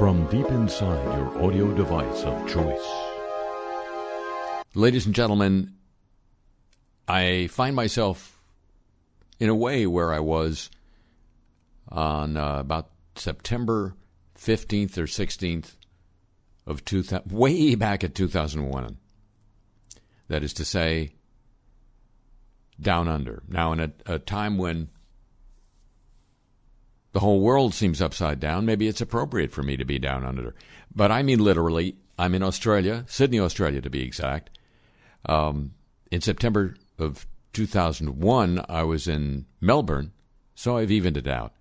from deep inside your audio device of choice. Ladies and gentlemen, I find myself in a way where I was on uh, about September 15th or 16th of 2000, way back at 2001. That is to say, down under. Now, in a, a time when the whole world seems upside down, maybe it's appropriate for me to be down under. But I mean literally, I'm in Australia, Sydney, Australia to be exact. Um, in September of 2001, I was in Melbourne, so I've evened it out.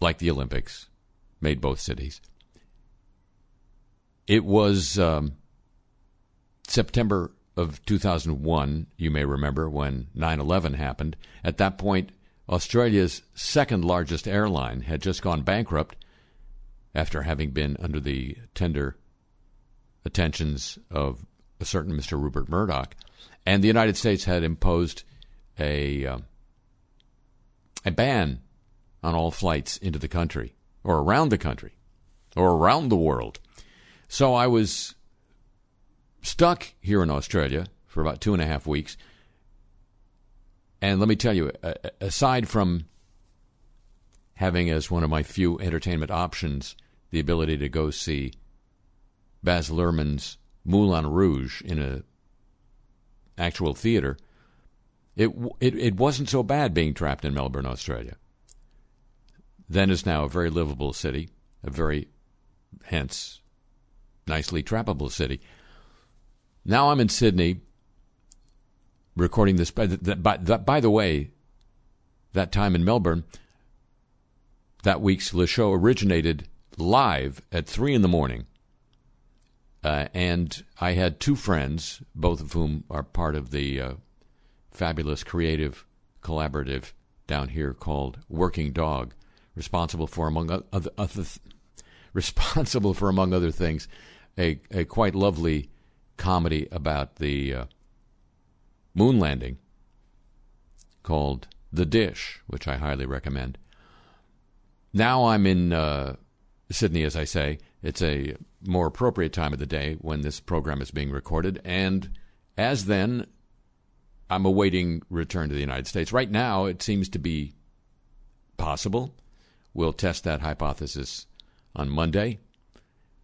Like the Olympics, made both cities. It was um, September of 2001, you may remember, when 9 11 happened. At that point, Australia's second largest airline had just gone bankrupt after having been under the tender attentions of a certain Mr. Rupert Murdoch. And the United States had imposed a, uh, a ban on all flights into the country, or around the country, or around the world. So I was stuck here in Australia for about two and a half weeks. And let me tell you, aside from having as one of my few entertainment options the ability to go see Baz Luhrmann's Moulin Rouge in a actual theater, it, it it wasn't so bad being trapped in Melbourne, Australia. Then is now a very livable city, a very hence nicely trappable city. Now I'm in Sydney recording this. By, by the way, that time in Melbourne, that week's Le Show originated live at 3 in the morning. Uh, and I had two friends, both of whom are part of the uh, fabulous creative collaborative down here called Working Dog, responsible for among other, other responsible for among other things a, a quite lovely comedy about the uh, moon landing called The Dish, which I highly recommend. Now I'm in uh, Sydney, as I say. It's a more appropriate time of the day when this program is being recorded. And as then, I'm awaiting return to the United States. Right now, it seems to be possible. We'll test that hypothesis on Monday.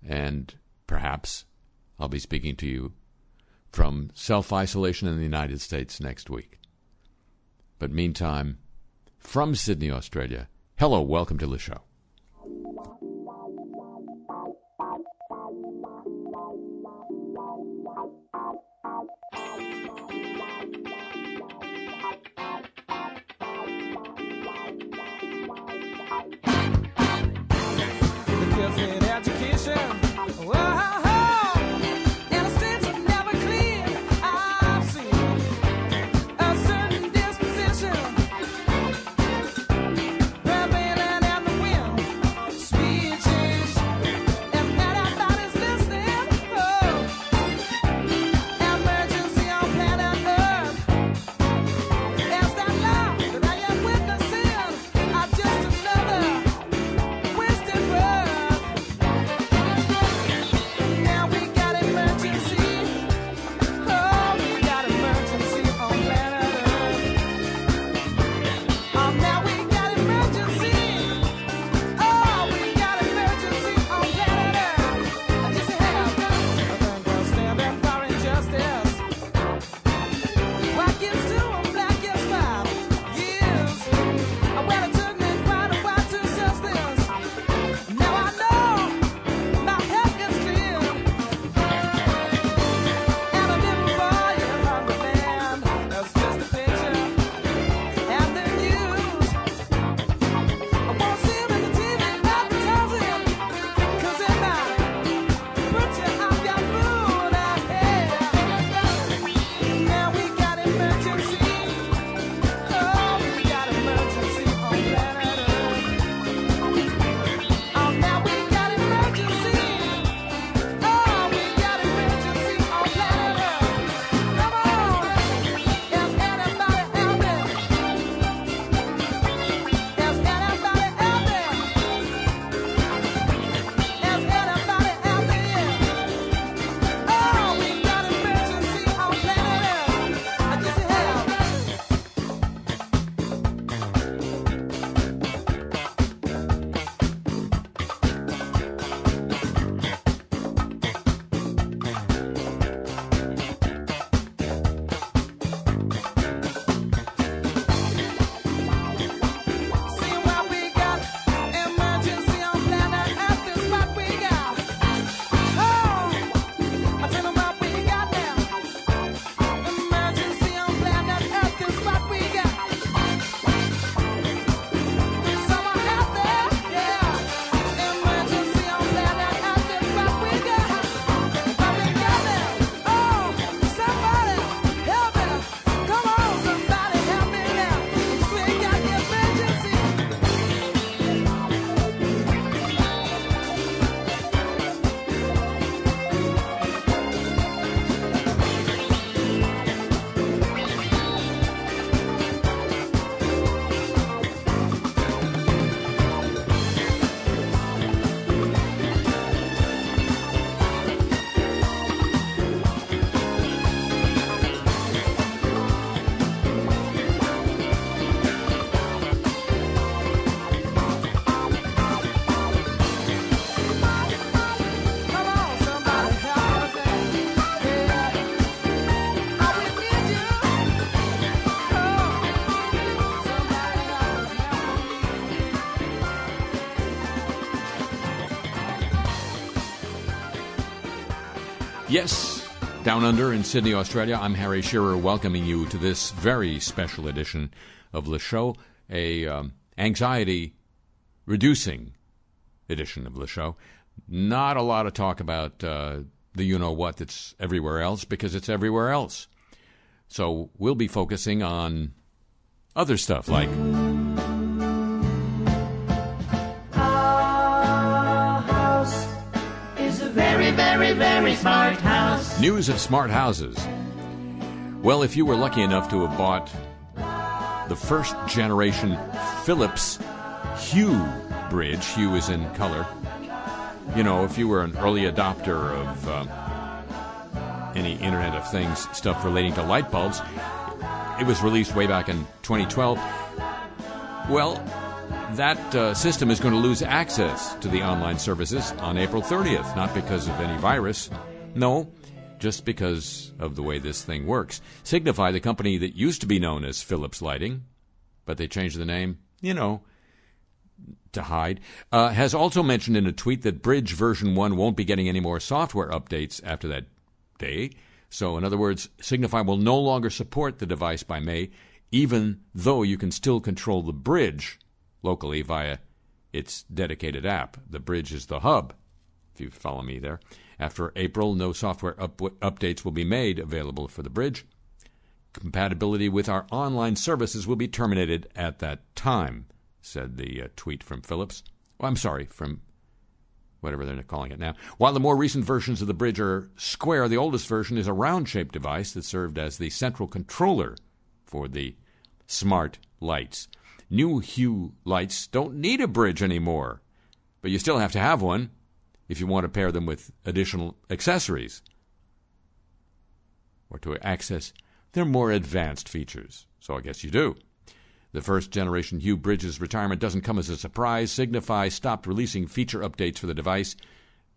And perhaps I'll be speaking to you from self isolation in the United States next week. But meantime, from Sydney, Australia, hello, welcome to the show. Down under in Sydney, Australia, I'm Harry Shearer welcoming you to this very special edition of the show, a um, anxiety reducing edition of the show. Not a lot of talk about uh, the you know what that's everywhere else because it's everywhere else. So we'll be focusing on other stuff like very, smart house. news of smart houses. Well, if you were lucky enough to have bought the first generation Philips Hue bridge, Hue is in color. You know, if you were an early adopter of uh, any Internet of Things stuff relating to light bulbs, it was released way back in 2012. Well, that uh, system is going to lose access to the online services on April 30th, not because of any virus. No, just because of the way this thing works. Signify, the company that used to be known as Philips Lighting, but they changed the name, you know, to hide, uh, has also mentioned in a tweet that Bridge version 1 won't be getting any more software updates after that day. So, in other words, Signify will no longer support the device by May, even though you can still control the bridge locally via its dedicated app. The bridge is the hub, if you follow me there. After April, no software up- updates will be made available for the bridge. Compatibility with our online services will be terminated at that time, said the uh, tweet from Philips. Oh, I'm sorry, from whatever they're calling it now. While the more recent versions of the bridge are square, the oldest version is a round shaped device that served as the central controller for the smart lights. New Hue lights don't need a bridge anymore, but you still have to have one if you want to pair them with additional accessories or to access their more advanced features. So I guess you do. The first generation Hue Bridges retirement doesn't come as a surprise. Signify stopped releasing feature updates for the device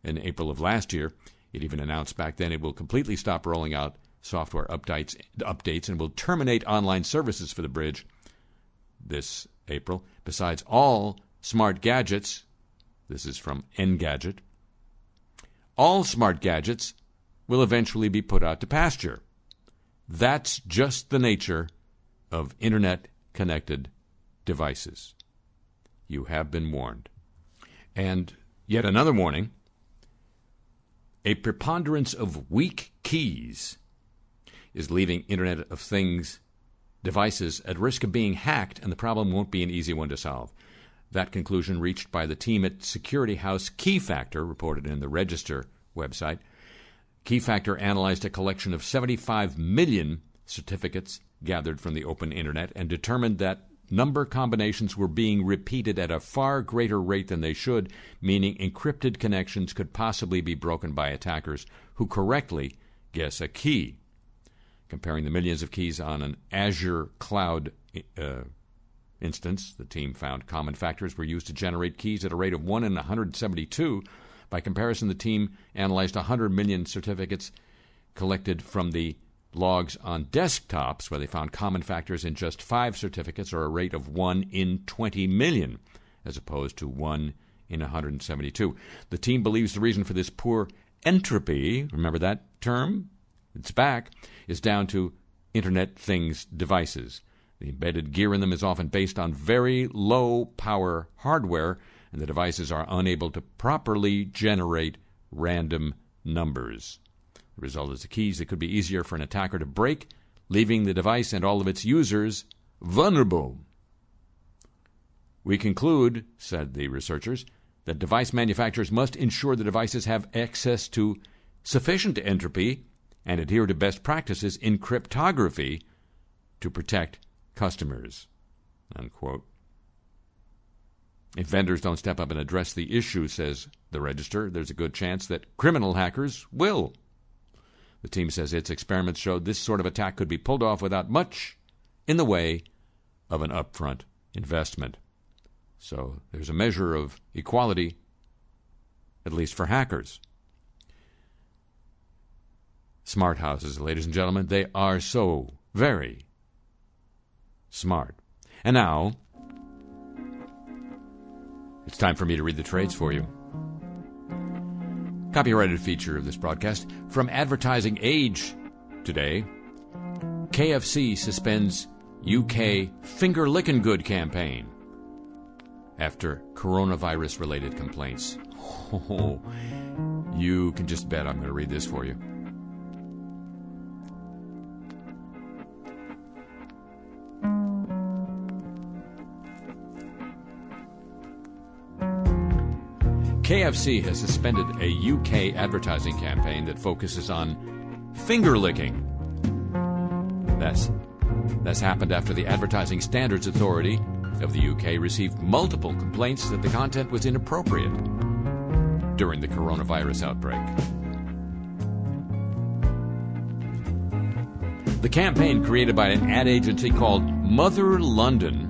in April of last year. It even announced back then it will completely stop rolling out software updates, updates and will terminate online services for the bridge this April. Besides all smart gadgets, this is from Engadget, all smart gadgets will eventually be put out to pasture. That's just the nature of internet connected devices. You have been warned. And yet another warning a preponderance of weak keys is leaving Internet of Things devices at risk of being hacked, and the problem won't be an easy one to solve. That conclusion reached by the team at security house Keyfactor, reported in the Register website. Keyfactor analyzed a collection of 75 million certificates gathered from the open internet and determined that number combinations were being repeated at a far greater rate than they should, meaning encrypted connections could possibly be broken by attackers who correctly guess a key. Comparing the millions of keys on an Azure cloud uh, instance, the team found common factors were used to generate keys at a rate of 1 in 172. By comparison, the team analyzed 100 million certificates collected from the logs on desktops, where they found common factors in just five certificates, or a rate of 1 in 20 million, as opposed to 1 in 172. The team believes the reason for this poor entropy, remember that term? It's back, is down to Internet Things devices. The embedded gear in them is often based on very low power hardware, and the devices are unable to properly generate random numbers. The result is the keys that could be easier for an attacker to break, leaving the device and all of its users vulnerable. We conclude, said the researchers, that device manufacturers must ensure the devices have access to sufficient entropy and adhere to best practices in cryptography to protect customers. Unquote. If vendors don't step up and address the issue, says the Register, there's a good chance that criminal hackers will. The team says its experiments showed this sort of attack could be pulled off without much in the way of an upfront investment. So there's a measure of equality, at least for hackers. Smart houses, ladies and gentlemen, they are so very smart. And now, it's time for me to read the trades for you. Copyrighted feature of this broadcast from Advertising Age today. KFC suspends UK finger licking good campaign after coronavirus related complaints. Oh, you can just bet I'm going to read this for you. KFC has suspended a UK advertising campaign that focuses on finger licking. That's, that's happened after the Advertising Standards Authority of the UK received multiple complaints that the content was inappropriate during the coronavirus outbreak. The campaign, created by an ad agency called Mother London,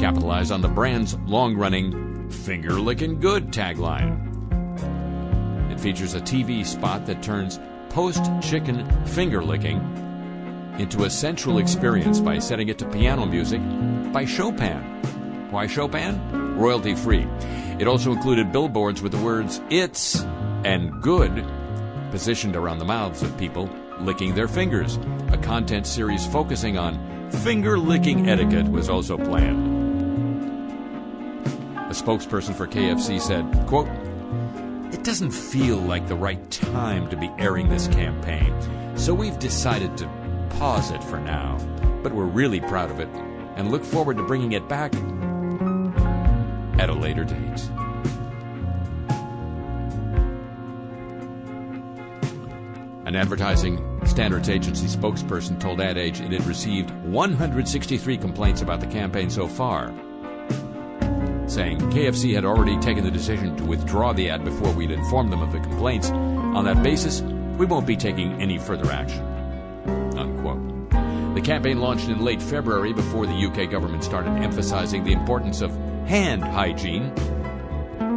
capitalized on the brand's long running Finger Licking Good tagline. It features a TV spot that turns post chicken finger licking into a sensual experience by setting it to piano music by Chopin. Why Chopin? Royalty free. It also included billboards with the words it's and good positioned around the mouths of people licking their fingers. A content series focusing on finger licking etiquette was also planned spokesperson for KFC said, quote, It doesn't feel like the right time to be airing this campaign, so we've decided to pause it for now. But we're really proud of it and look forward to bringing it back at a later date. An advertising standards agency spokesperson told Ad Age it had received 163 complaints about the campaign so far saying KFC had already taken the decision to withdraw the ad before we'd informed them of the complaints. On that basis, we won't be taking any further action. Unquote. The campaign launched in late February before the UK government started emphasizing the importance of hand hygiene.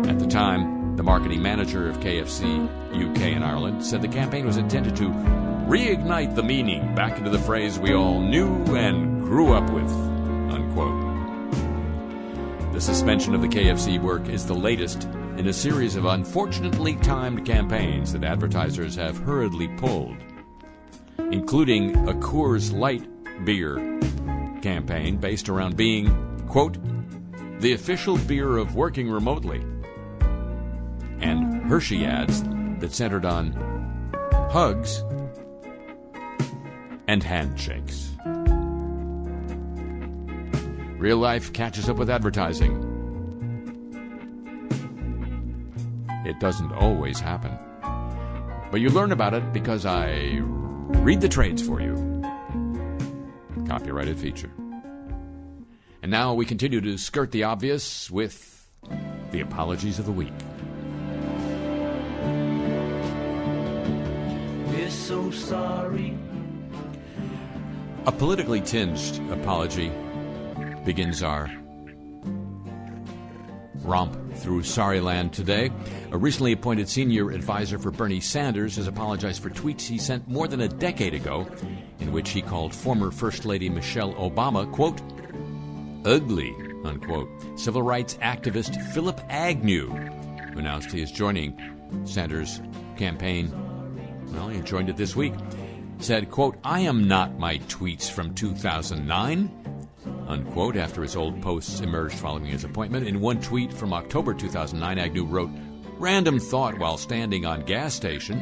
At the time, the marketing manager of KFC UK and Ireland said the campaign was intended to reignite the meaning back into the phrase we all knew and grew up with. The suspension of the KFC work is the latest in a series of unfortunately timed campaigns that advertisers have hurriedly pulled, including a Coors Light beer campaign based around being, quote, the official beer of working remotely, and Hershey ads that centered on hugs and handshakes. Real life catches up with advertising. It doesn't always happen. But you learn about it because I read the trades for you. Copyrighted feature. And now we continue to skirt the obvious with the apologies of the week. We're so sorry. A politically tinged apology begins our romp through Sorryland today. A recently appointed senior advisor for Bernie Sanders has apologized for tweets he sent more than a decade ago in which he called former First Lady Michelle Obama, quote, ugly, unquote. Civil rights activist Phillip Agnew, who announced he is joining Sanders' campaign, well, he joined it this week, said, quote, I am not my tweets from 2009 unquote, after his old posts emerged following his appointment. In one tweet from October 2009, Agnew wrote, Random thought while standing on gas station.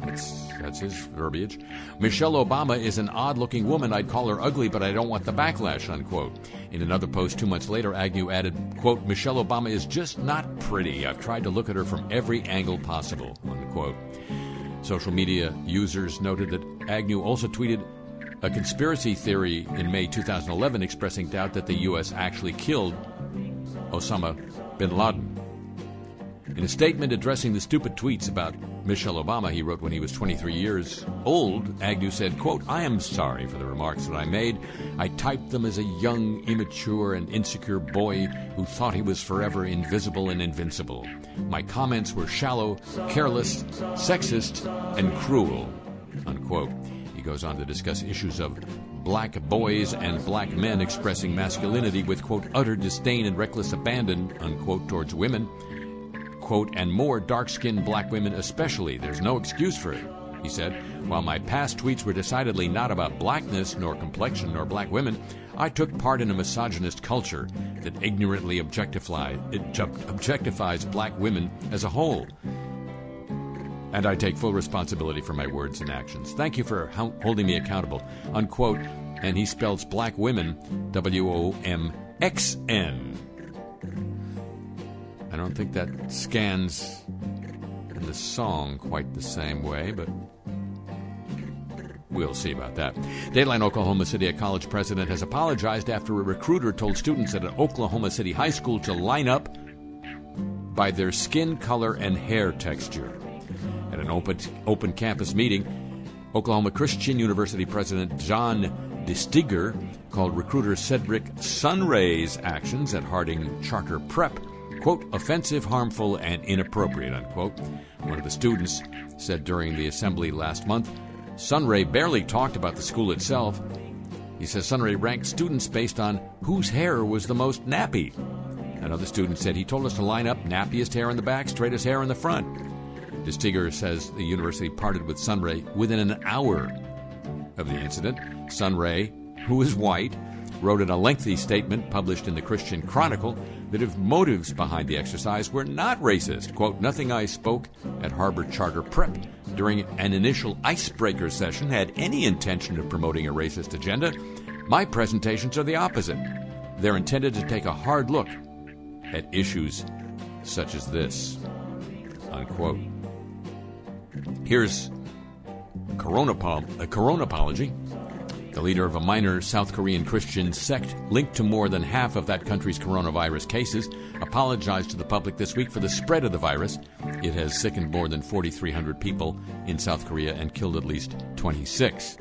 That's, that's his verbiage. Michelle Obama is an odd looking woman. I'd call her ugly, but I don't want the backlash, unquote. In another post two months later, Agnew added, quote, Michelle Obama is just not pretty. I've tried to look at her from every angle possible, unquote. Social media users noted that Agnew also tweeted, a conspiracy theory in May 2011 expressing doubt that the U.S. actually killed Osama bin Laden. In a statement addressing the stupid tweets about Michelle Obama he wrote when he was 23 years old, Agnew said, quote, I am sorry for the remarks that I made. I typed them as a young, immature, and insecure boy who thought he was forever invisible and invincible. My comments were shallow, careless, sexist, and cruel. Unquote goes on to discuss issues of black boys and black men expressing masculinity with, quote, utter disdain and reckless abandon, unquote, towards women. quote, and more dark skinned black women especially. There's no excuse for it. He said, While my past tweets were decidedly not about blackness, nor complexion, nor black women, I took part in a misogynist culture that ignorantly objectifies black women as a whole. And I take full responsibility for my words and actions. Thank you for holding me accountable. Unquote. And he spells black women W O M X N. I don't think that scans in the song quite the same way, but we'll see about that. Dateline Oklahoma City, a college president, has apologized after a recruiter told students at an Oklahoma City high school to line up by their skin color and hair texture. At an open, open campus meeting, Oklahoma Christian University President John deSteiguer called recruiter Cedric Sunray's actions at Harding Charter Prep quote, offensive, harmful, and inappropriate, unquote. One of the students said during the assembly last month, Sunray barely talked about the school itself. He says Sunray ranked students based on whose hair was the most nappy. Another student said he told us to line up nappiest hair in the back, straightest hair in the front. DeSteiguer says the university parted with Sunray within an hour of the incident. Sunray, who is white, wrote in a lengthy statement published in the Christian Chronicle that if motives behind the exercise were not racist, quote, nothing I spoke at Harbor Charter Prep during an initial icebreaker session had any intention of promoting a racist agenda. My presentations are the opposite. They're intended to take a hard look at issues such as this. Unquote. Here's corona, a uh, corona apology the leader of a minor South Korean Christian sect linked to more than half of that country's coronavirus cases, apologized to the public this week for the spread of the virus. It has sickened more than 4,300 people in South Korea and killed at least 26.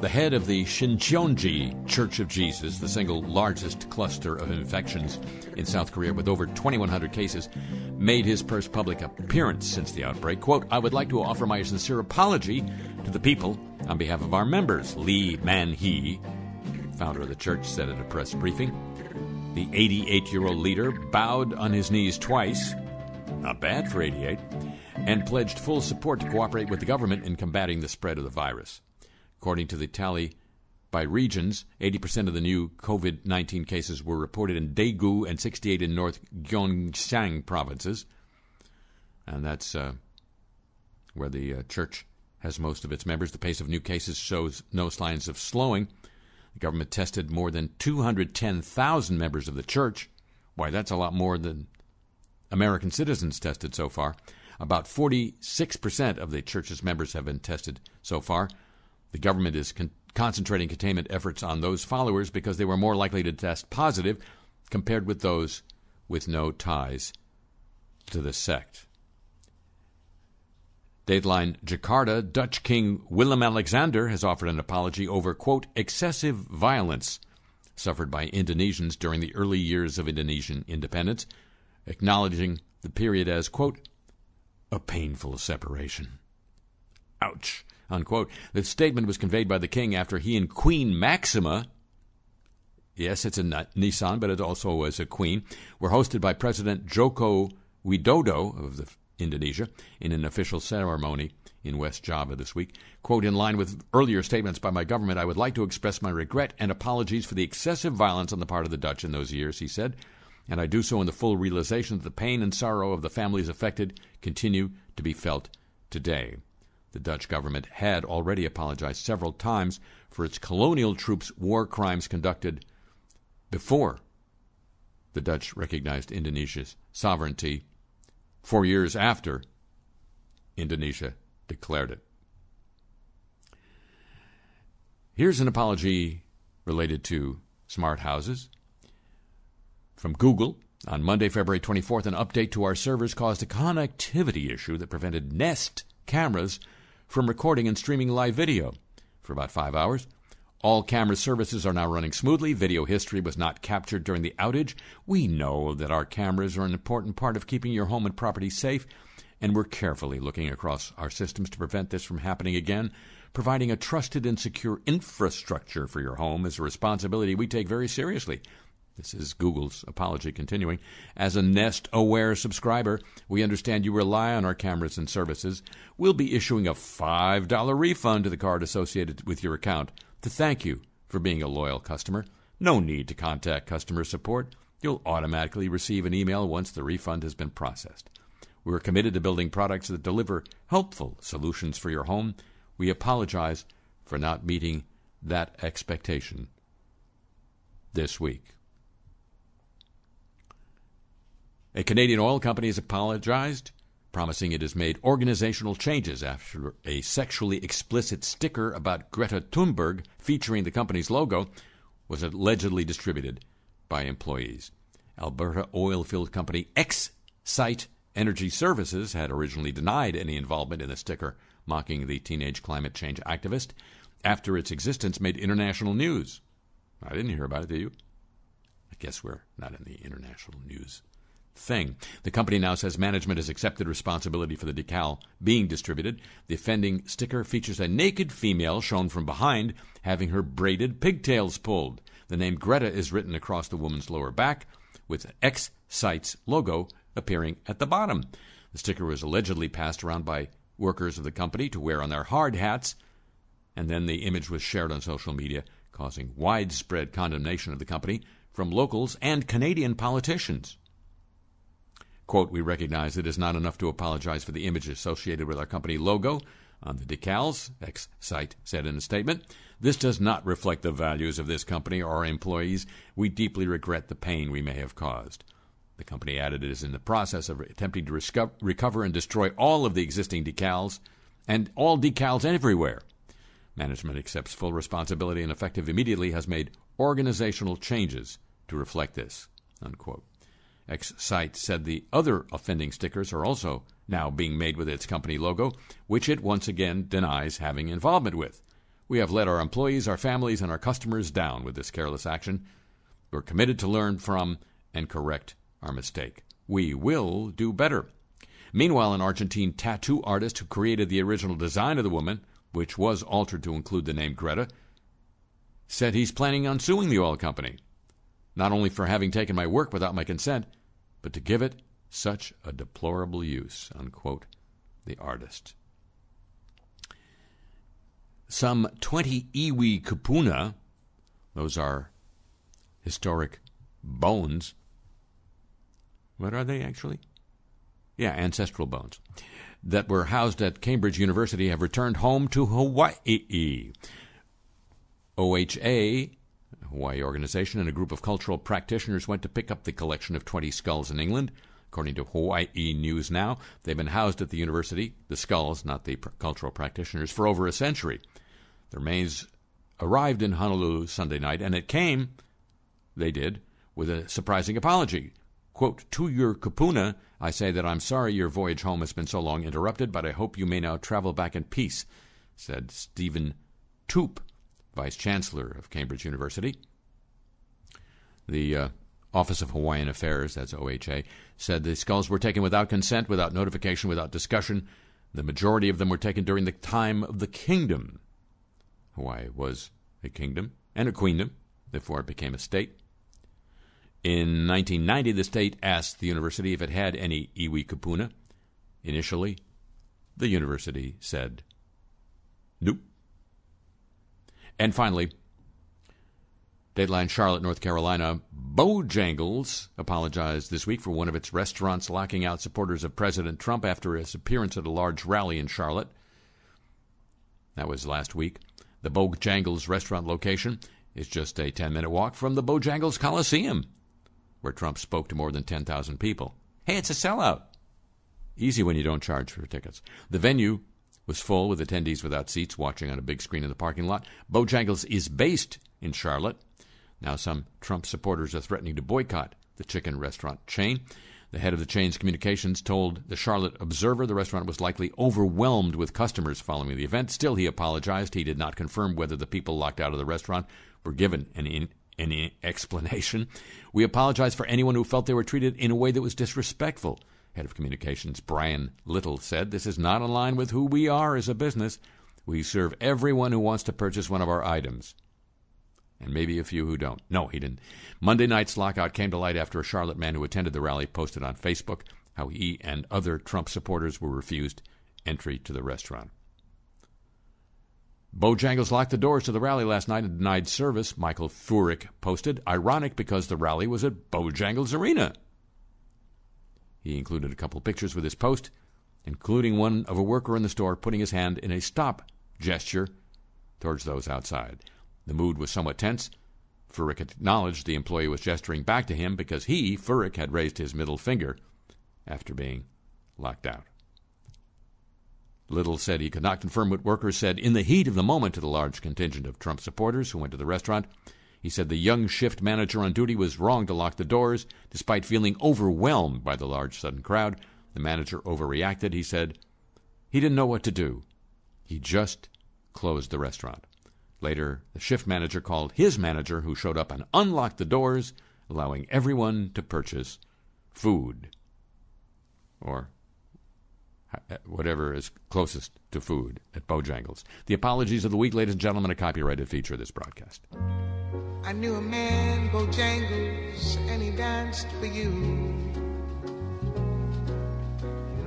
The head of the Shincheonji Church of Jesus, the single largest cluster of infections in South Korea with over 2,100 cases, made his first public appearance since the outbreak. Quote, I would like to offer my sincere apology to the people on behalf of our members, Lee Man-hee, founder of the church, said at a press briefing. The 88 year old leader bowed on his knees twice, not bad for 88, and pledged full support to cooperate with the government in combating the spread of the virus. According to the tally by regions, 80% of the new COVID 19 cases were reported in Daegu and 68 in North Gyeongsang provinces. And that's uh, where the uh, church has most of its members. The pace of new cases shows no signs of slowing. The government tested more than 210,000 members of the church. Why, that's a lot more than American citizens tested so far. About 46% of the church's members have been tested so far. The government is con- concentrating containment efforts on those followers because they were more likely to test positive compared with those with no ties to the sect. Dateline Jakarta, Dutch King Willem Alexander has offered an apology over, quote, excessive violence suffered by Indonesians during the early years of Indonesian independence, acknowledging the period as, quote, a painful separation. Ouch, unquote. The statement was conveyed by the king after he and Queen Maxima, yes, it's a Nissan, but it also was a queen, were hosted by President Joko Widodo of the Indonesia, in an official ceremony in West Java this week. Quote, in line with earlier statements by my government, I would like to express my regret and apologies for the excessive violence on the part of the Dutch in those years, he said, and I do so in the full realization that the pain and sorrow of the families affected continue to be felt today. The Dutch government had already apologized several times for its colonial troops' war crimes conducted before the Dutch recognized Indonesia's sovereignty four years after Indonesia declared it. Here's an apology related to smart houses. From Google, on Monday, February 24th, an update to our servers caused a connectivity issue that prevented Nest cameras from recording and streaming live video for about five hours. All camera services are now running smoothly. Video history was not captured during the outage. We know that our cameras are an important part of keeping your home and property safe, and we're carefully looking across our systems to prevent this from happening again. Providing a trusted and secure infrastructure for your home is a responsibility we take very seriously. This is Google's apology continuing. As a Nest Aware subscriber, we understand you rely on our cameras and services. We'll be issuing a $5 refund to the card associated with your account to thank you for being a loyal customer. No need to contact customer support. You'll automatically receive an email once the refund has been processed. We're committed to building products that deliver helpful solutions for your home. We apologize for not meeting that expectation this week. A Canadian oil company has apologized, promising it has made organizational changes after a sexually explicit sticker about Greta Thunberg featuring the company's logo was allegedly distributed by employees. Alberta oil-filled company X-Site Energy Services had originally denied any involvement in the sticker mocking the teenage climate change activist after its existence made international news. I didn't hear about it, did you? I guess we're not in the international news thing. The company now says management has accepted responsibility for the decal being distributed. The offending sticker features a naked female shown from behind having her braided pigtails pulled. The name Greta is written across the woman's lower back with X-Site's logo appearing at the bottom. The sticker was allegedly passed around by workers of the company to wear on their hard hats, and then the image was shared on social media, causing widespread condemnation of the company from locals and Canadian politicians. Quote, we recognize it is not enough to apologize for the image associated with our company logo on the decals, X-Site said in a statement. This does not reflect the values of this company or our employees. We deeply regret the pain we may have caused. The company added it is in the process of attempting to recover and destroy all of the existing decals and all decals everywhere. Management accepts full responsibility and effective immediately has made organizational changes to reflect this. Unquote. X-Site said the other offending stickers are also now being made with its company logo, which it once again denies having involvement with. We have let our employees, our families, and our customers down with this careless action. We're committed to learn from and correct our mistake. We will do better. Meanwhile, an Argentine tattoo artist who created the original design of the woman, which was altered to include the name Greta, said he's planning on suing the oil company, not only for having taken my work without my consent, but to give it such a deplorable use, the artist. Some 20 iwi kupuna, those are historic bones. What are they actually? Yeah, ancestral bones. That were housed at Cambridge University have returned home to Hawaii. OHA Hawaii organization and a group of cultural practitioners went to pick up the collection of 20 skulls in England. According to Hawaii News Now, they've been housed at the university, the skulls, not the pr- cultural practitioners, for over a century. The remains arrived in Honolulu Sunday night, and it came, they did, with a surprising apology. Quote, to your kupuna, I say that I'm sorry your voyage home has been so long interrupted, but I hope you may now travel back in peace, said Stephen Toope, Vice Chancellor of Cambridge University. The uh, Office of Hawaiian Affairs, that's OHA, said the skulls were taken without consent, without notification, without discussion. The majority of them were taken during the time of the kingdom. Hawaii was a kingdom and a queendom before it became a state. In 1990, the state asked the university if it had any iwi kupuna. Initially, the university said nope. And finally, Dateline Charlotte, North Carolina, Bojangles apologized this week for one of its restaurants locking out supporters of President Trump after his appearance at a large rally in Charlotte. That was last week. The Bojangles restaurant location is just a 10 minute walk from the Bojangles Coliseum, where Trump spoke to more than 10,000 people. Hey, it's a sellout. Easy when you don't charge for tickets. The venue was full with attendees without seats watching on a big screen in the parking lot. Bojangles is based in Charlotte. Now, some Trump supporters are threatening to boycott the chicken restaurant chain. The head of the chain's communications told the Charlotte Observer the restaurant was likely overwhelmed with customers following the event. Still, he apologized. He did not confirm whether the people locked out of the restaurant were given any, any explanation. We apologize for anyone who felt they were treated in a way that was disrespectful. Head of Communications Brian Little said, This is not in line with who we are as a business. We serve everyone who wants to purchase one of our items. and maybe a few who don't. No, he didn't. Monday night's lockout came to light after a Charlotte man who attended the rally posted on Facebook how he and other Trump supporters were refused entry to the restaurant. Bojangles locked the doors to the rally last night and denied service, Michael Furick posted. Ironic because the rally was at Bojangles Arena. He included a couple pictures with his post, including one of a worker in the store putting his hand in a stop gesture towards those outside. The mood was somewhat tense. Furick acknowledged the employee was gesturing back to him because he, Furick, had raised his middle finger after being locked out. Little said he could not confirm what workers said in the heat of the moment to the large contingent of Trump supporters who went to the restaurant. He said the young shift manager on duty was wrong to lock the doors, despite feeling overwhelmed by the large sudden crowd. The manager overreacted, he said. He didn't know what to do. He just closed the restaurant. Later, the shift manager called his manager, who showed up and unlocked the doors, allowing everyone to purchase food. Or uh, whatever is closest to food at Bojangles. The apologies of the week, ladies and gentlemen, a copyrighted feature of this broadcast. I knew a man, Bojangles, and he danced for you.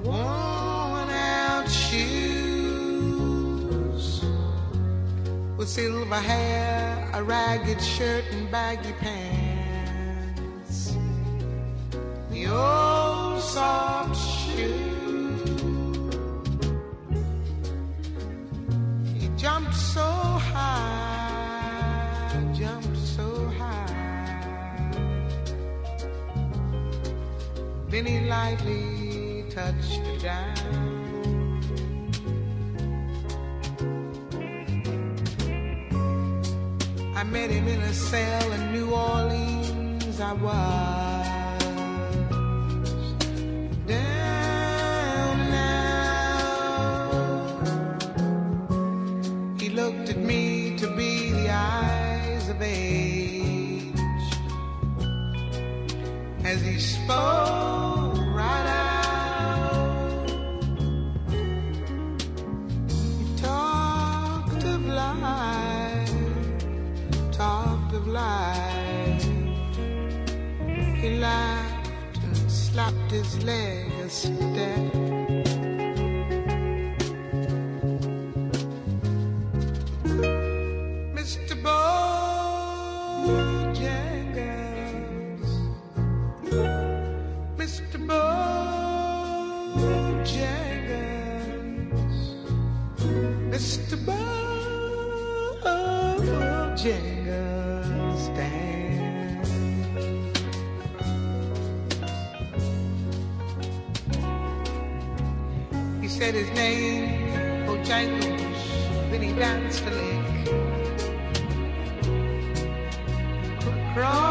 Worn out shoes, with silver hair, a ragged shirt, and baggy pants. The old soft shoes. He jumped so high, Then he lightly touched the down. I met him in a cell in New Orleans. I was. Spoke right out. He talked of life, talked of life. He laughed and slapped his leg Mr. Bojangles, Mr. Bojangles, dance. He said his name, Bojangles, then he danced a lick. Across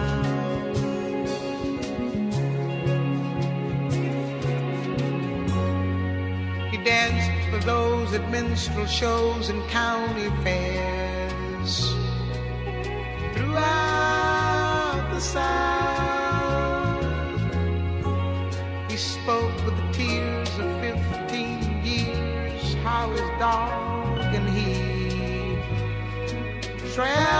at minstrel shows and county fairs throughout the South. He spoke with the tears of fifteen years, how his dog and he traveled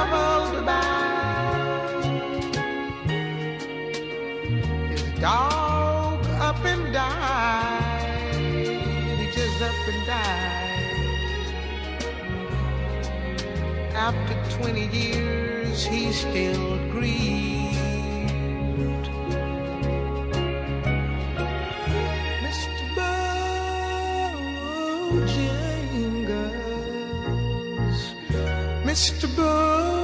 After 20 years, he still grieves. Mr. Bojangles, Mr. Bojangles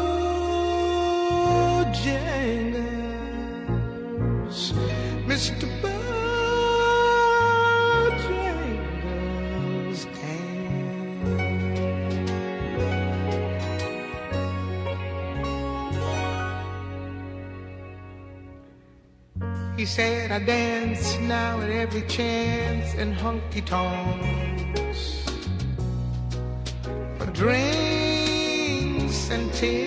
said, I dance now at every chance in honky tonks for drinks and tips.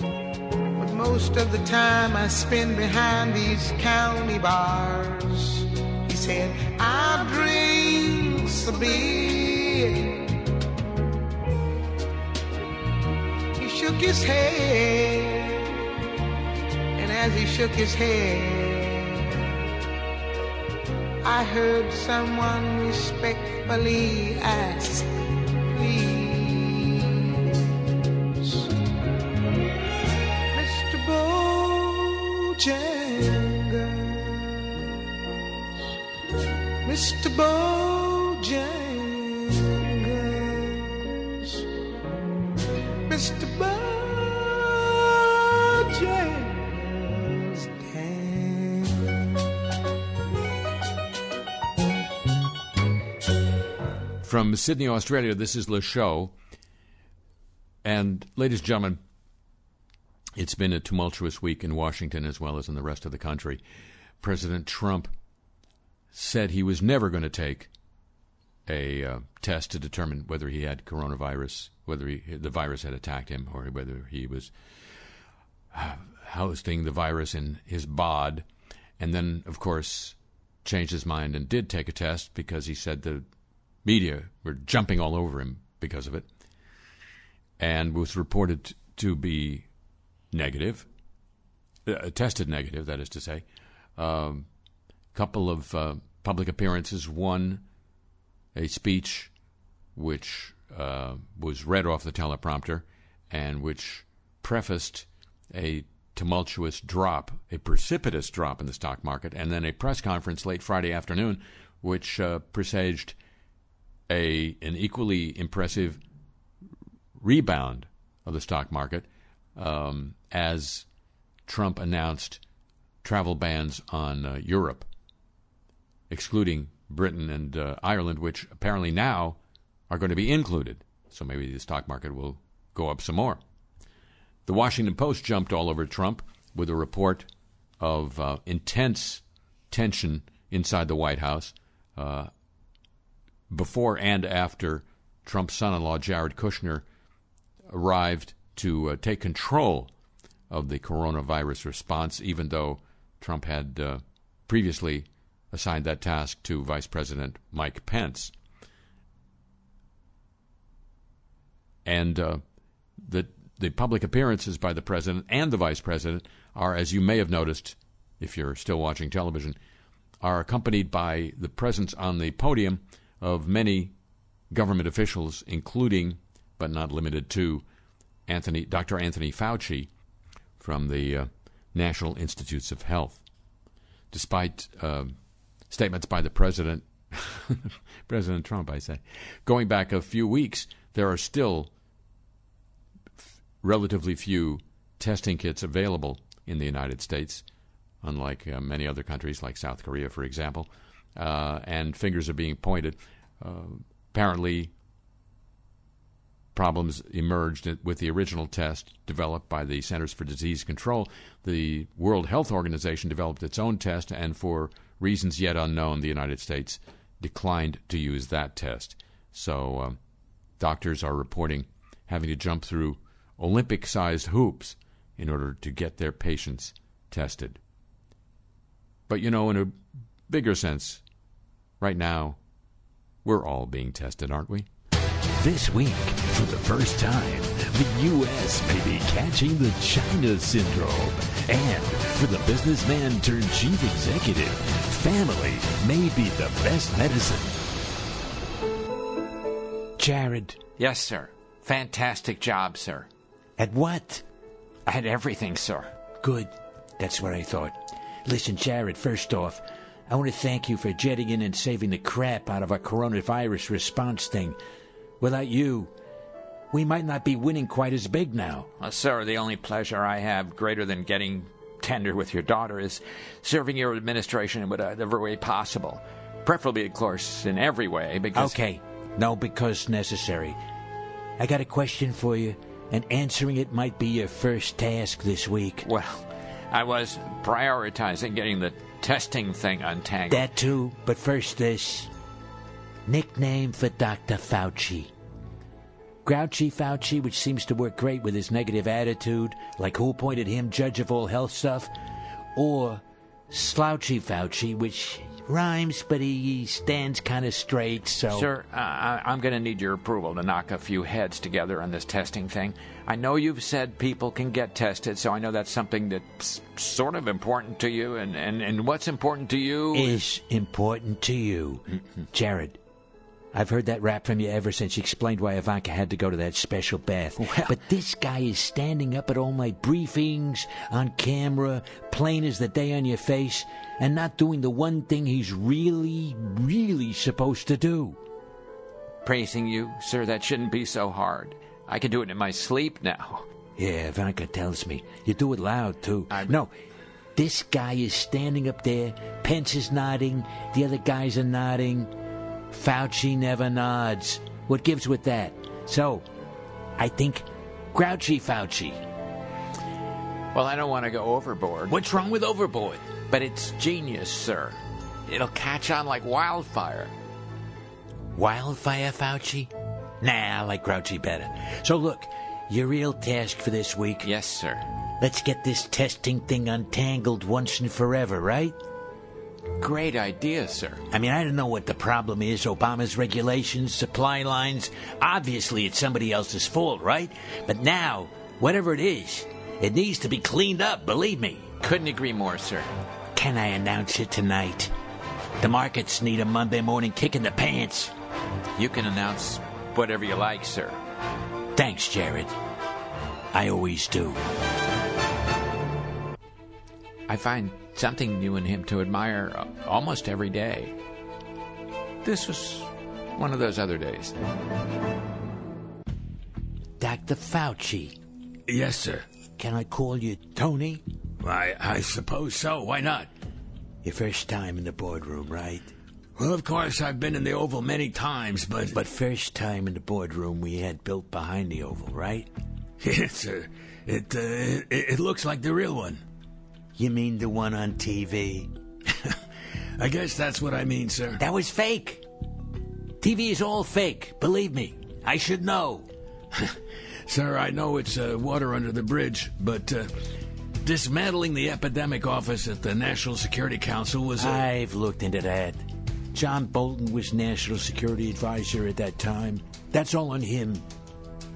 But most of the time I spend behind these county bars. He said, I drink a beer. He shook his head as he shook his head, I heard someone respectfully ask, From Sydney, Australia, this is Le Show. And, ladies and gentlemen, it's been a tumultuous week in Washington as well as in the rest of the country. President Trump said he was never going to take a uh, test to determine whether he had coronavirus, whether he, the virus had attacked him, or whether he was uh, hosting the virus in his bod. And then, of course, changed his mind and did take a test because he said the media were jumping all over him because of it, and was reported to be negative, uh, tested negative, that is to say. A um, couple of uh, public appearances, one a speech which uh, was read off the teleprompter and which prefaced a tumultuous drop, a precipitous drop in the stock market, and then a press conference late Friday afternoon which uh, presaged a an equally impressive rebound of the stock market um, as Trump announced travel bans on uh, Europe, excluding Britain and uh, Ireland, which apparently now are going to be included. So maybe the stock market will go up some more. The Washington Post jumped all over Trump with a report of uh, intense tension inside the White House uh, before and after Trump's son in law, Jared Kushner, arrived to uh, take control of the coronavirus response, even though Trump had uh, previously assigned that task to Vice President Mike Pence. And uh, the, the public appearances by the president and the vice president are, as you may have noticed if you're still watching television, are accompanied by the presence on the podium of many government officials, including but not limited to Anthony, Dr. Anthony Fauci from the uh, National Institutes of Health. Despite uh, statements by the president, President Trump, I say, going back a few weeks, there are still f- relatively few testing kits available in the United States, unlike uh, many other countries, like South Korea, for example uh, and fingers are being pointed. Uh, apparently, problems emerged with the original test developed by the Centers for Disease Control. The World Health Organization developed its own test, and for reasons yet unknown, the United States declined to use that test. So, um, doctors are reporting having to jump through Olympic sized hoops in order to get their patients tested. But, you know, in a bigger sense, Right now, we're all being tested, aren't we? This week, for the first time, the U.S. may be catching the China syndrome. And for the businessman turned chief executive, family may be the best medicine. Jared. Yes, sir. Fantastic job, sir. At what? At everything, sir. Good. That's what I thought. Listen, Jared, first off, I want to thank you for jetting in and saving the crap out of our coronavirus response thing. Without you, we might not be winning quite as big now. Well, sir, the only pleasure I have greater than getting tender with your daughter is serving your administration in whatever way possible. Preferably, of course, in every way, because. Okay. No, because necessary. I got a question for you, and answering it might be your first task this week. Well, I was prioritizing getting the testing thing untangled. That too, but first this nickname for Dr. Fauci. Grouchy Fauci, which seems to work great with his negative attitude, like who appointed him judge of all health stuff, or Slouchy Fauci, which rhymes, but he stands kind of straight, so. Sir, uh, I- I'm going to need your approval to knock a few heads together on this testing thing. I know you've said people can get tested, so I know that's something that's sort of important to you, and, and, and what's important to you is important to you. Jared, I've heard that rap from you ever since you explained why Ivanka had to go to that special bath. but this guy is standing up at all my briefings, on camera, plain as the day on your face, and not doing the one thing he's really, really supposed to do. praising you, sir. That shouldn't be so hard. I can do it in my sleep now. Yeah, Ivanka tells me. You do it loud, too. I'm- No, this guy is standing up there. Pence is nodding. The other guys are nodding. Fauci never nods. What gives with that? So, I think grouchy Fauci. Well, I don't want to go overboard. What's wrong with overboard? But it's genius, sir. It'll catch on like wildfire. Wildfire Fauci? Nah, I like Grouchy better. So look, your real task for this week. Yes, sir. Let's get this testing thing untangled once and forever, right? Great idea, sir. I mean, I don't know what the problem is Obama's regulations, supply lines. Obviously, it's somebody else's fault, right? But now, whatever it is, it needs to be cleaned up, believe me. Couldn't agree more, sir. Can I announce it tonight? The markets need a Monday morning kick in the pants. You can announce whatever you like, sir. Thanks, Jared. I always do. I find something new in him to admire uh, almost every day. This was one of those other days. Dr. Fauci, Yes, sir. can I call you Tony? I, I suppose so. Why not? Your first time in the boardroom, right? Well, of course, I've been in the Oval many times, but. But first time in the boardroom we had built behind the Oval, right? Yes, sir. It, uh, it, it looks like the real one. You mean the one on TV? I guess that's what I mean, sir. That was fake. TV is all fake, believe me. I should know. Sir, I know it's uh, water under the bridge, but uh, dismantling the epidemic office at the National Security Council was a. I've looked into that. John Bolton was National Security Advisor at that time. That's all on him.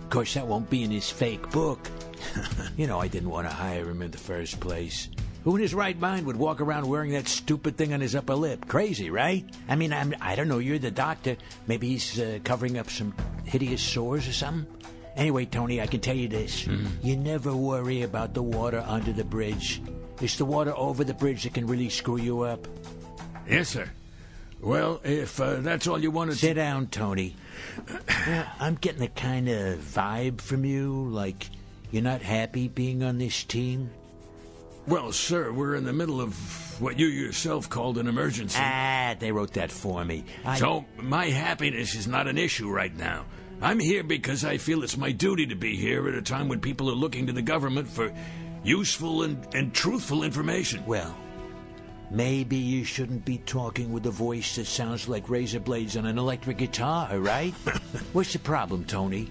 Of course, that won't be in his fake book. you know, I didn't want to hire him in the first place. Who in his right mind would walk around wearing that stupid thing on his upper lip? Crazy, right? I mean, I'm, I don't know. You're the doctor. Maybe he's uh, covering up some hideous sores or something. Anyway, Tony, I can tell you this: you never worry about the water under the bridge. It's the water over the bridge that can really screw you up. Yes, sir. Well, if uh, that's all you wanted to. Sit down, Tony. I'm getting a kind of vibe from you, like you're not happy being on this team. Well, sir, we're in the middle of what you yourself called an emergency. Ah, they wrote that for me. I, So, my happiness is not an issue right now. I'm here because I feel it's my duty to be here at a time when people are looking to the government for useful and, and truthful information. well, maybe you shouldn't be talking with a voice that sounds like razor blades on an electric guitar, right? What's the problem, Tony?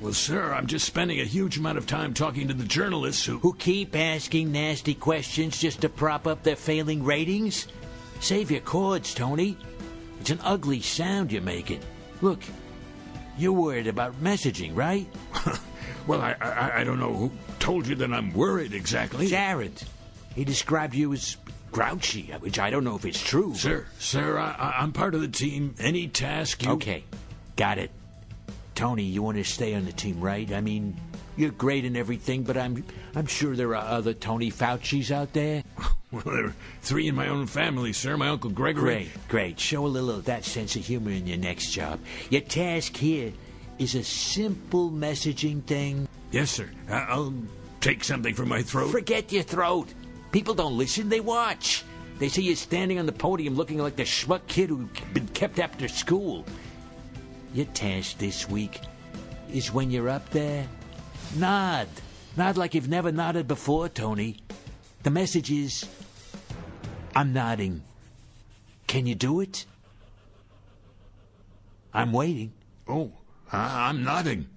Well, sir, I'm just spending a huge amount of time talking to the journalists who. Who keep asking nasty questions just to prop up their failing ratings? Save your chords, Tony. It's an ugly sound you're making. Look, you're worried about messaging, right? Well, I, I, I don't know who told you that I'm worried exactly. Jared. He described you as grouchy, which I don't know if it's true. Sir, sir, I- I'm part of the team. Any task you. Okay, got it. Tony, you want to stay on the team, right? I mean, you're great and everything, but I'm I'm sure there are other Tony Fauci's out there. Well, there are three in my own family, sir. My Uncle Gregory. Great, great. Show a little of that sense of humor in your next job. Your task here is a simple messaging thing. Yes, sir. I- I'll take something from my throat. Forget your throat. People don't listen, they watch. They see you standing on the podium looking like the schmuck kid who's been kept after school. Your test this week is when you're up there, nod. Nod like you've never nodded before, Tony. The message is I'm nodding. Can you do it? I'm waiting. Oh, I'm nodding.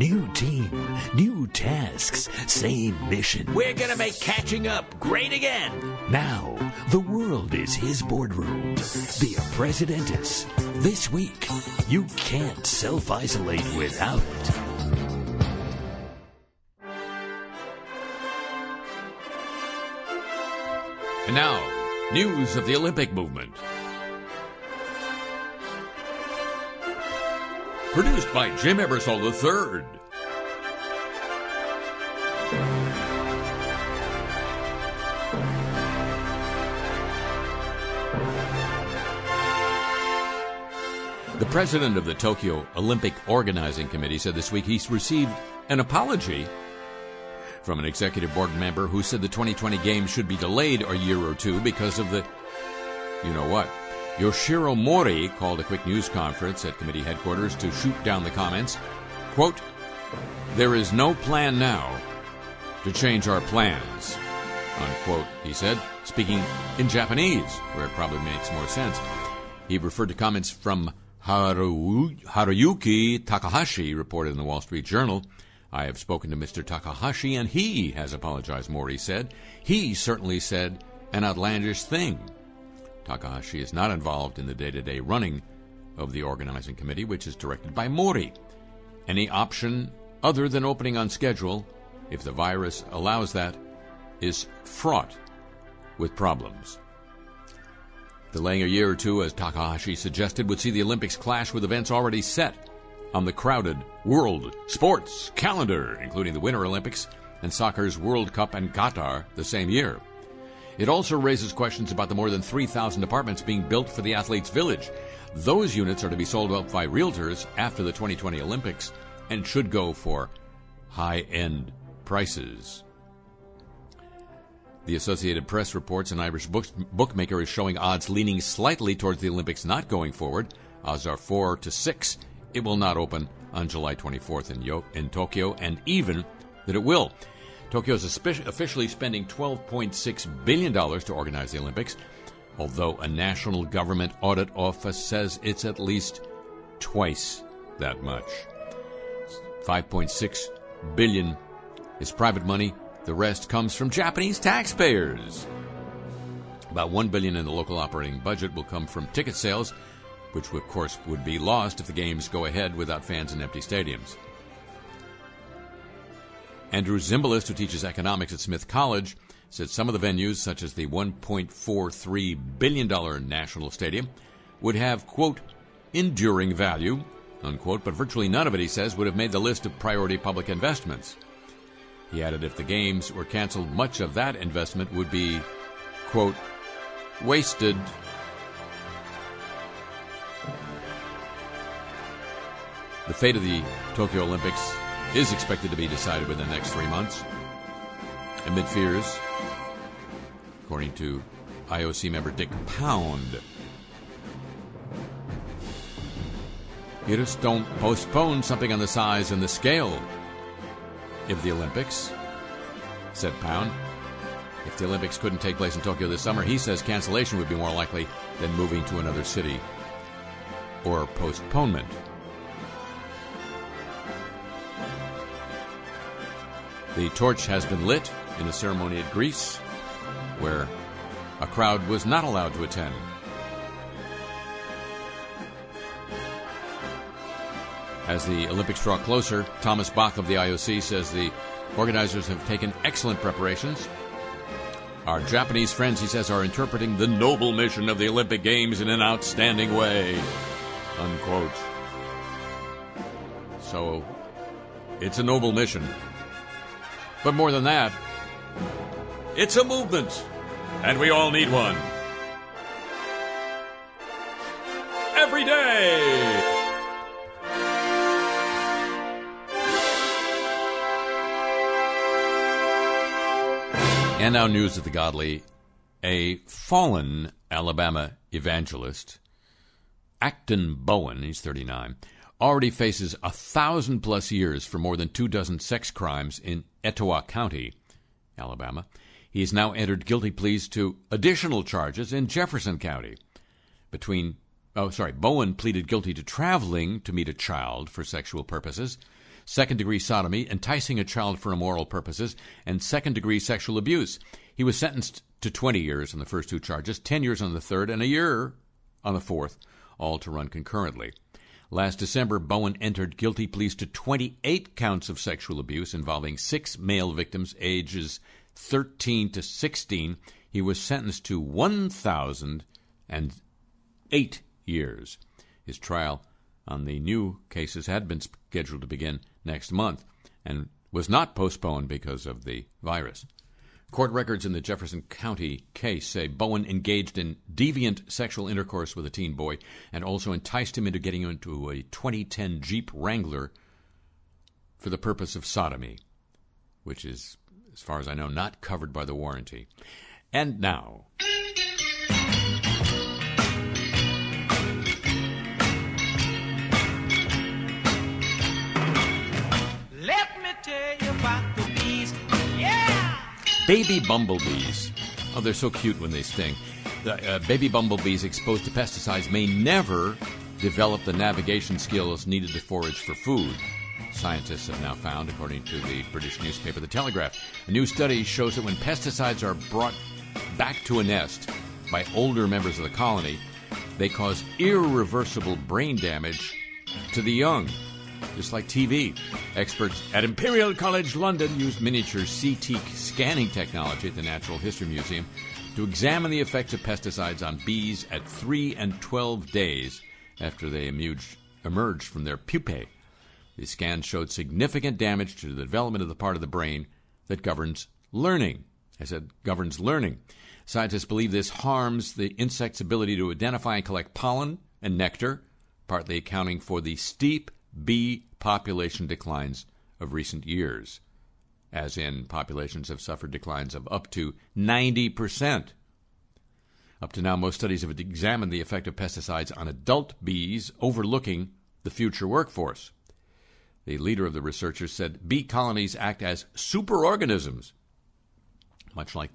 New team, new tasks, same mission. We're gonna make catching up great again. Now, the world is his boardroom. The Presidentes. This week, you can't self isolate without it. And now, news of the Olympic movement. Produced by Jim Ebersol III. The president of the Tokyo Olympic Organizing Committee said this week he's received an apology from an executive board member who said the 2020 games should be delayed a year or two because of the you know what. Yoshiro Mori called a quick news conference at committee headquarters to shoot down the comments. Quote, There is no plan now to change our plans. Unquote, he said, speaking in Japanese, where it probably makes more sense. He referred to comments from Haru, Haruyuki Takahashi, reported in the Wall Street Journal. I have spoken to Mr. Takahashi and he has apologized, Mori said. He certainly said an outlandish thing. Takahashi is not involved in the day to day running of the organizing committee, which is directed by Mori. Any option other than opening on schedule, if the virus allows that, is fraught with problems. Delaying a year or two, as Takahashi suggested, would see the Olympics clash with events already set on the crowded world sports calendar, including the Winter Olympics and soccer's World Cup and Qatar the same year. It also raises questions about the more than 3,000 apartments being built for the athletes' village. Those units are to be sold out by realtors after the 2020 Olympics and should go for high end prices. The Associated Press reports an Irish book- bookmaker is showing odds leaning slightly towards the Olympics not going forward. Odds are 4 to 6. It will not open on July 24th in, Yo- in Tokyo, and even that it will. Tokyo is officially spending $12.6 billion to organize the Olympics, although a national government audit office says it's at least twice that much. 5.6 billion is private money. The rest comes from Japanese taxpayers. About 1 billion in the local operating budget will come from ticket sales, which of course would be lost if the games go ahead without fans in empty stadiums. Andrew Zimbalist, who teaches economics at Smith College, said some of the venues, such as the $1.43 billion National Stadium, would have, quote, enduring value, unquote, but virtually none of it, he says, would have made the list of priority public investments. He added if the games were canceled, much of that investment would be, quote, wasted. The fate of the Tokyo Olympics is expected to be decided within the next three months. Amid fears, according to IOC member Dick Pound, you just don't postpone something on the size and the scale of the Olympics, said Pound. If the Olympics couldn't take place in Tokyo this summer, he says cancellation would be more likely than moving to another city or postponement. The torch has been lit in a ceremony at Greece where a crowd was not allowed to attend. As the Olympics draw closer, Thomas Bach of the IOC says the organizers have taken excellent preparations. Our Japanese friends, he says, are interpreting the noble mission of the Olympic Games in an outstanding way. Unquote. So, it's a noble mission. But more than that, it's a movement, and we all need one. Every day! And now, news of the godly. A fallen Alabama evangelist, Acton Bowen, he's 39, already faces a thousand plus years for more than two dozen sex crimes in Etowah County Alabama. He has now entered guilty pleas to additional charges in Jefferson County. Between oh sorry, Bowen pleaded guilty to traveling to meet a child for sexual purposes, second degree sodomy, enticing a child for immoral purposes, and second degree sexual abuse. He was sentenced to 20 years on the first two charges, 10 years on the third, and a year on the fourth, all to run concurrently. Last December, Bowen entered guilty pleas to 28 counts of sexual abuse involving six male victims ages 13 to 16. He was sentenced to 1,008 years. His trial on the new cases had been scheduled to begin next month and was not postponed because of the virus. Court records in the Jefferson County case say Bowen engaged in deviant sexual intercourse with a teen boy and also enticed him into getting into a 2010 Jeep Wrangler for the purpose of sodomy, which is, as far as I know, not covered by the warranty. And now. Let me tell you about the! Baby bumblebees. Oh, they're so cute when they sting. Uh, baby bumblebees exposed to pesticides may never develop the navigation skills needed to forage for food. Scientists have now found, according to the British newspaper The Telegraph. A new study shows that when pesticides are brought back to a nest by older members of the colony, they cause irreversible brain damage to the young, just like TV. Experts at Imperial College London used miniature CT scanning technology at the Natural History Museum to examine the effects of pesticides on bees at 3 and 12 days after they emerged, from their pupae. The scans showed significant damage to the development of the part of the brain that governs learning. I said governs learning. Scientists believe this harms the insect's ability to identify and collect pollen and nectar, partly accounting for the steep bee population declines of recent years, as in populations have suffered declines of up to 90%. Up to now, most studies have examined the effect of pesticides on adult bees, overlooking the future workforce. The leader of the researchers said bee colonies act as superorganisms, much like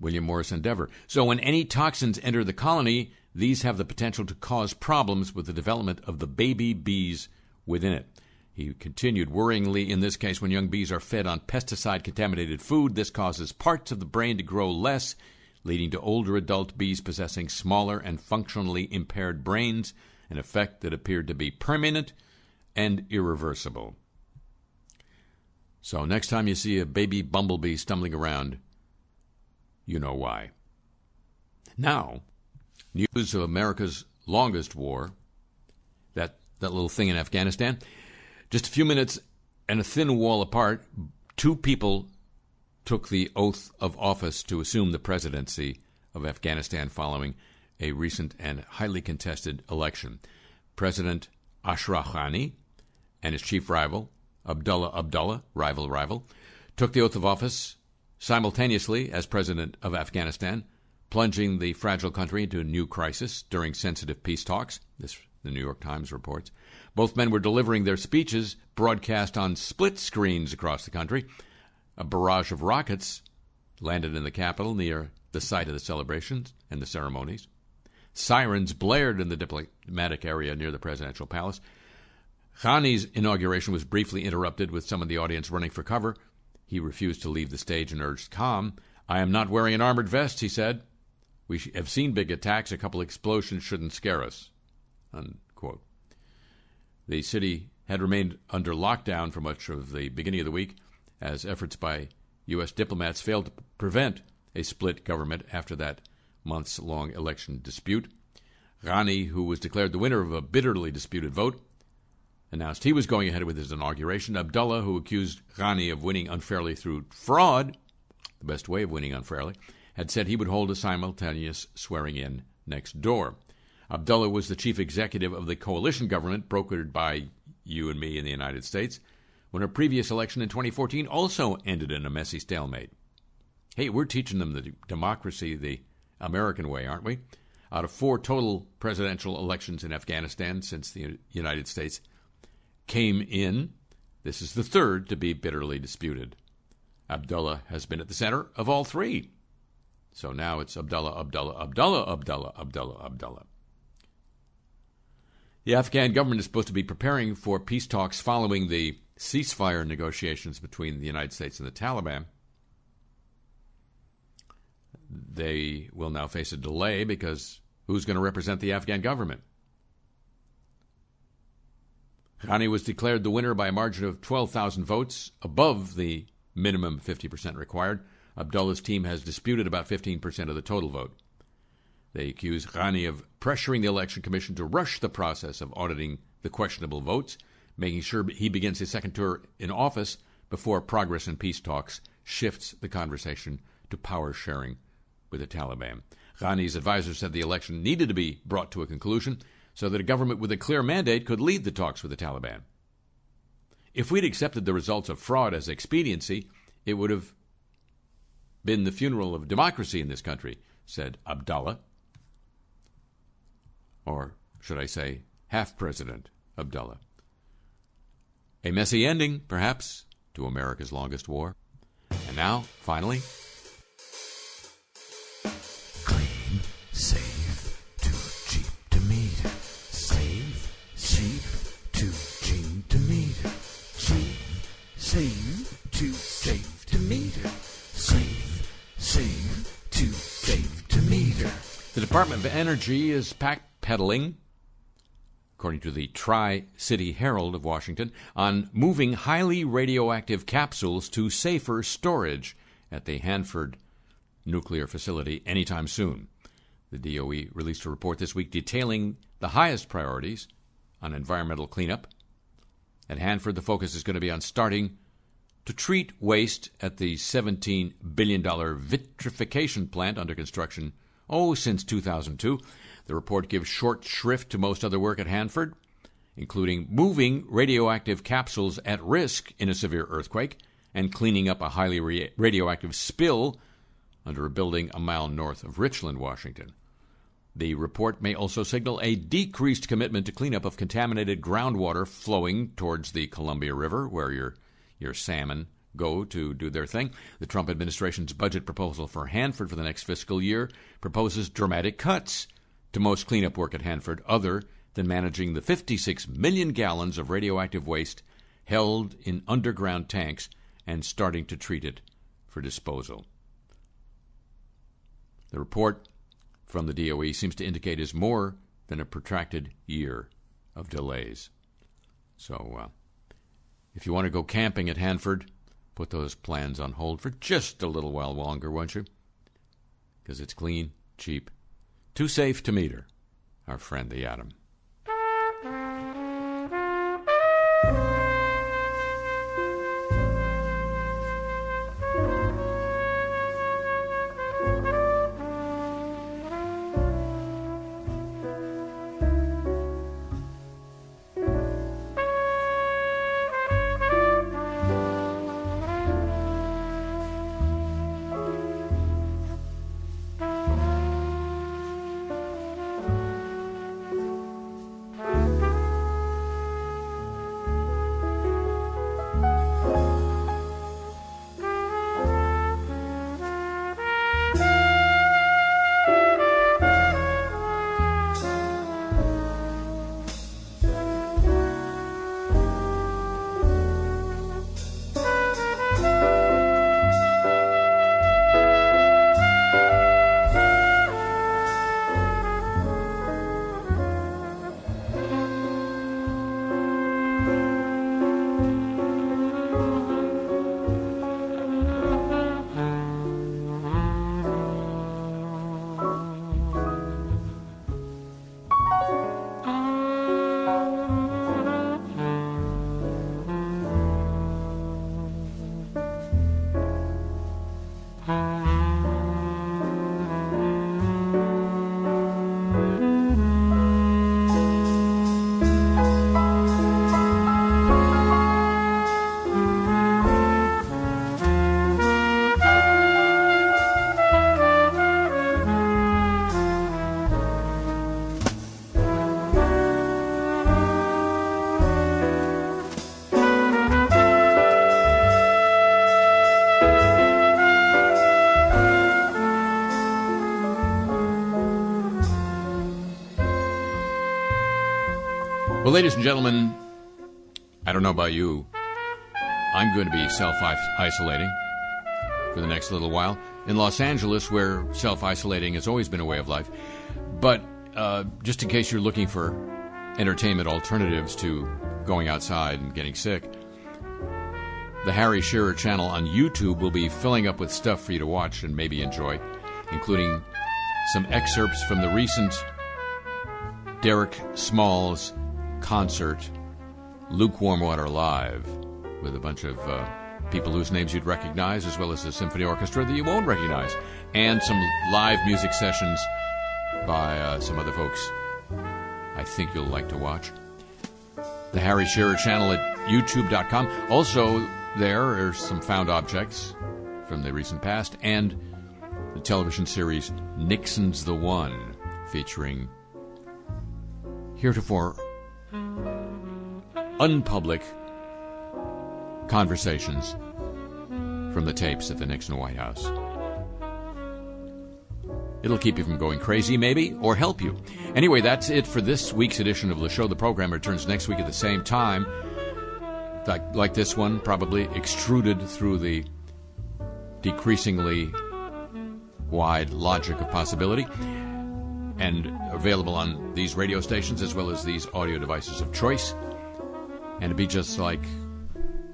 William Morris Endeavor. So when any toxins enter the colony, these have the potential to cause problems with the development of the baby bees within it. He continued, worryingly, in this case, when young bees are fed on pesticide contaminated food, this causes parts of the brain to grow less, leading to older adult bees possessing smaller and functionally impaired brains, an effect that appeared to be permanent and irreversible. So, next time you see a baby bumblebee stumbling around, you know why. Now, news of America's longest war, that, that little thing in Afghanistan. Just a few minutes and a thin wall apart, two people took the oath of office to assume the presidency of Afghanistan following a recent and highly contested election. President Ashraf Ghani and his chief rival, Abdullah Abdullah, rival rival, took the oath of office simultaneously as president of Afghanistan, plunging the fragile country into a new crisis during sensitive peace talks. This the New York Times reports. Both men were delivering their speeches broadcast on split screens across the country. A barrage of rockets landed in the capital near the site of the celebrations and the ceremonies. Sirens blared in the diplomatic area near the presidential palace. Ghani's inauguration was briefly interrupted with some of the audience running for cover. He refused to leave the stage and urged calm. I am not wearing an armored vest, he said. We have seen big attacks. A couple explosions shouldn't scare us. Unquote. The city had remained under lockdown for much of the beginning of the week as efforts by U.S. diplomats failed to prevent a split government after that months long election dispute. Ghani, who was declared the winner of a bitterly disputed vote, announced he was going ahead with his inauguration. Abdullah, who accused Ghani of winning unfairly through fraud, the best way of winning unfairly, had said he would hold a simultaneous swearing in next door. Abdullah was the chief executive of the coalition government brokered by you and me in the United States, when a previous election in 2014 also ended in a messy stalemate. Hey, we're teaching them the democracy the American way, aren't we? Out of four total presidential elections in Afghanistan since the United States came in, this is the third to be bitterly disputed. Abdullah has been at the center of all three. So now it's Abdullah, Abdullah, Abdullah, Abdullah, Abdullah, Abdullah. The Afghan government is supposed to be preparing for peace talks following the ceasefire negotiations between the United States and the Taliban. They will now face a delay because who's going to represent the Afghan government? Ghani was declared the winner by a margin of 12,000 votes, above the minimum 50% required. Abdullah's team has disputed about 15% of the total vote. They accuse Ghani of pressuring the Election Commission to rush the process of auditing the questionable votes, making sure he begins his second tour in office before progress in peace talks shifts the conversation to power sharing with the Taliban. Ghani's advisors said the election needed to be brought to a conclusion so that a government with a clear mandate could lead the talks with the Taliban. If we'd accepted the results of fraud as expediency, it would have been the funeral of democracy in this country, said Abdullah. Or should I say, half President Abdullah. A messy ending, perhaps, to America's longest war. And now, finally, Clean, safe, too cheap to meter. Safe, cheap, too cheap to meter. Cheap, safe, Department of Energy is backpedaling, according to the Tri City Herald of Washington, on moving highly radioactive capsules to safer storage at the Hanford nuclear facility anytime soon. The DOE released a report this week detailing the highest priorities on environmental cleanup. At Hanford, the focus is going to be on starting to treat waste at the $17 billion vitrification plant under construction, oh, since 2002. The report gives short shrift to most other work at Hanford, including moving radioactive capsules at risk in a severe earthquake and cleaning up a highly ra- radioactive spill under a building a mile north of Richland, Washington. The report may also signal a decreased commitment to cleanup of contaminated groundwater flowing towards the Columbia River, where your, your salmon go to do their thing. The Trump administration's budget proposal for Hanford for the next fiscal year proposes dramatic cuts to most cleanup work at Hanford, other than managing the 56 million gallons of radioactive waste held in underground tanks and starting to treat it for disposal. The report from the DOE seems to indicate is more than a protracted year of delays. So, uh, if you want to go camping at Hanford, put those plans on hold for just a little while longer, won't you? Because it's clean, cheap, too safe to meter. Our friend the atom. Well, ladies and gentlemen, I don't know about you. I'm going to be self isolating for the next little while in Los Angeles, where self isolating has always been a way of life. But uh, just in case you're looking for entertainment alternatives to going outside and getting sick, the Harry Shearer channel on YouTube will be filling up with stuff for you to watch and maybe enjoy, including some excerpts from the recent Derek Smalls concert, Lukewarm Water Live, with a bunch of uh, people whose names you'd recognize, as well as a symphony orchestra that you won't recognize, and some live music sessions by uh, some other folks I think you'll like to watch. The Harry Shearer channel at youtube.com. Also, there are some found objects from the recent past and the television series Nixon's the One, featuring heretofore unpublic conversations from the tapes at the Nixon White House. It'll keep you from going crazy, maybe, or help you. Anyway, that's it for this week's edition of the show. The program returns next week at the same time. Like, like this one, probably extruded through the decreasingly wide logic of possibility, and available on these radio stations as well as these audio devices of choice. And it'd be just like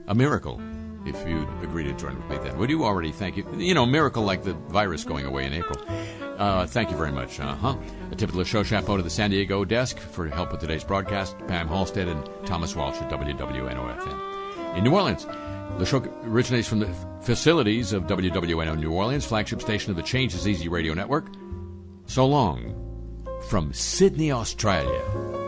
a miracle if you'd agree to join with me then. Would you already thank you? You know, miracle like the virus going away in April. Uh, thank you very much. Uh huh. A tip of the show chapeau to the San Diego desk for help with today's broadcast. Pam Halstead and Thomas Walsh at WWNOFM. In New Orleans, the show originates from the facilities of WWNO New Orleans, flagship station of the Change is Easy radio network. So long from Sydney, Australia.